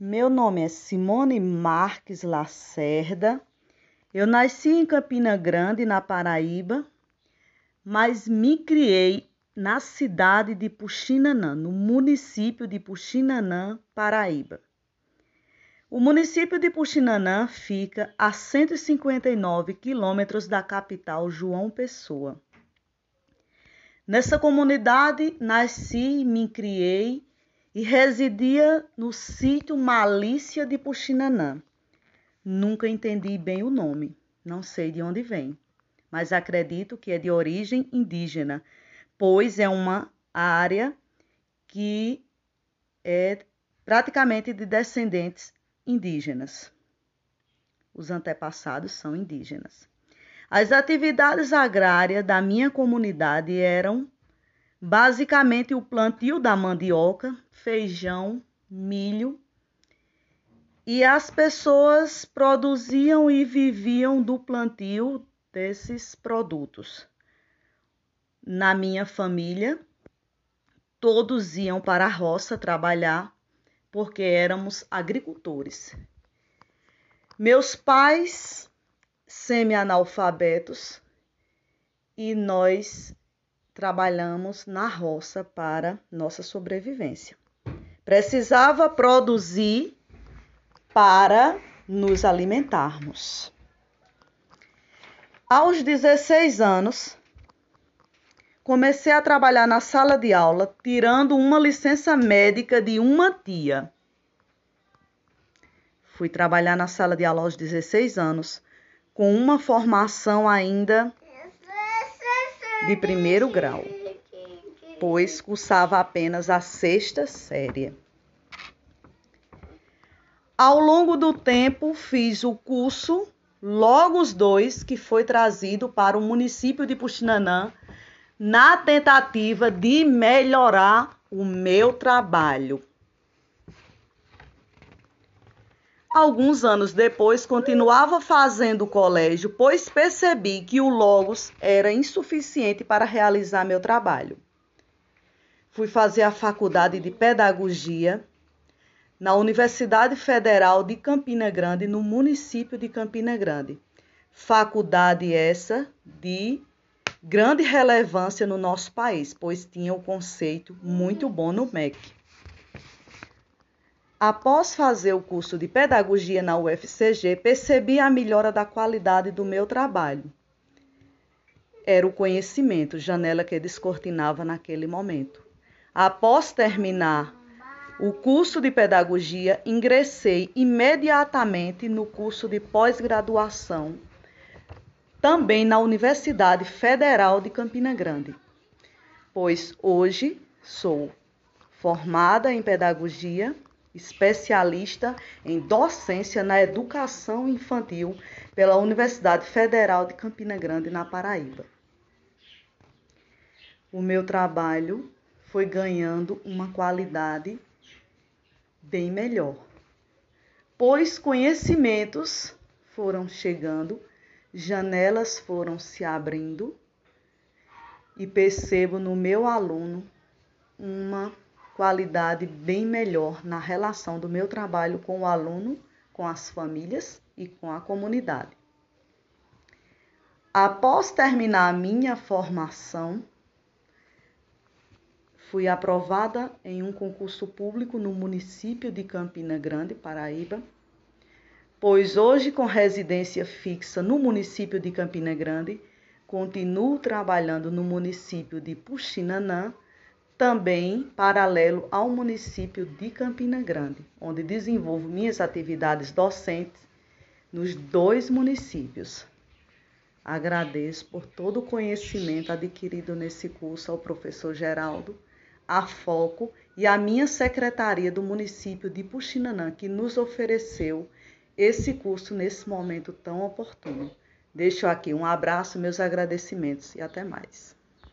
Meu nome é Simone Marques Lacerda. Eu nasci em Campina Grande, na Paraíba, mas me criei na cidade de Puxinanã, no município de Puxinanã, Paraíba. O município de Puxinanã fica a 159 quilômetros da capital João Pessoa. Nessa comunidade nasci, me criei e residia no sítio Malícia de Puxinanã. Nunca entendi bem o nome, não sei de onde vem, mas acredito que é de origem indígena, pois é uma área que é praticamente de descendentes indígenas. Os antepassados são indígenas. As atividades agrárias da minha comunidade eram basicamente o plantio da mandioca, feijão, milho, e as pessoas produziam e viviam do plantio desses produtos. Na minha família, todos iam para a roça trabalhar porque éramos agricultores. Meus pais semi-analfabetos e nós trabalhamos na roça para nossa sobrevivência. Precisava produzir para nos alimentarmos. Aos 16 anos, comecei a trabalhar na sala de aula, tirando uma licença médica de uma tia. Fui trabalhar na sala de aula aos 16 anos, com uma formação ainda de primeiro grau, pois cursava apenas a sexta série. Ao longo do tempo, fiz o curso Logos 2, que foi trazido para o município de Puxinanã, na tentativa de melhorar o meu trabalho. Alguns anos depois, continuava fazendo o colégio, pois percebi que o Logos era insuficiente para realizar meu trabalho. Fui fazer a faculdade de Pedagogia na Universidade Federal de Campina Grande, no município de Campina Grande. Faculdade essa de grande relevância no nosso país, pois tinha o um conceito muito bom no MEC. Após fazer o curso de pedagogia na UFCG, percebi a melhora da qualidade do meu trabalho. Era o conhecimento, janela que descortinava naquele momento. Após terminar o curso de pedagogia, ingressei imediatamente no curso de pós-graduação, também na Universidade Federal de Campina Grande, pois hoje sou formada em pedagogia especialista em docência na educação infantil pela Universidade Federal de Campina Grande, na Paraíba. O meu trabalho foi ganhando uma qualidade bem melhor, pois conhecimentos foram chegando, janelas foram se abrindo e percebo no meu aluno uma qualidade bem melhor na relação do meu trabalho com o aluno, com as famílias e com a comunidade. Após terminar a minha formação, fui aprovada em um concurso público no município de Campina Grande, Paraíba, pois hoje, com residência fixa no município de Campina Grande, continuo trabalhando no município de Puxinanã também paralelo ao município de Campina Grande, onde desenvolvo minhas atividades docentes nos dois municípios. Agradeço por todo o conhecimento adquirido nesse curso ao professor Geraldo, a Foco e à minha secretaria do município de Puxinanã, que nos ofereceu esse curso nesse momento tão oportuno. Deixo aqui um abraço, meus agradecimentos e até mais.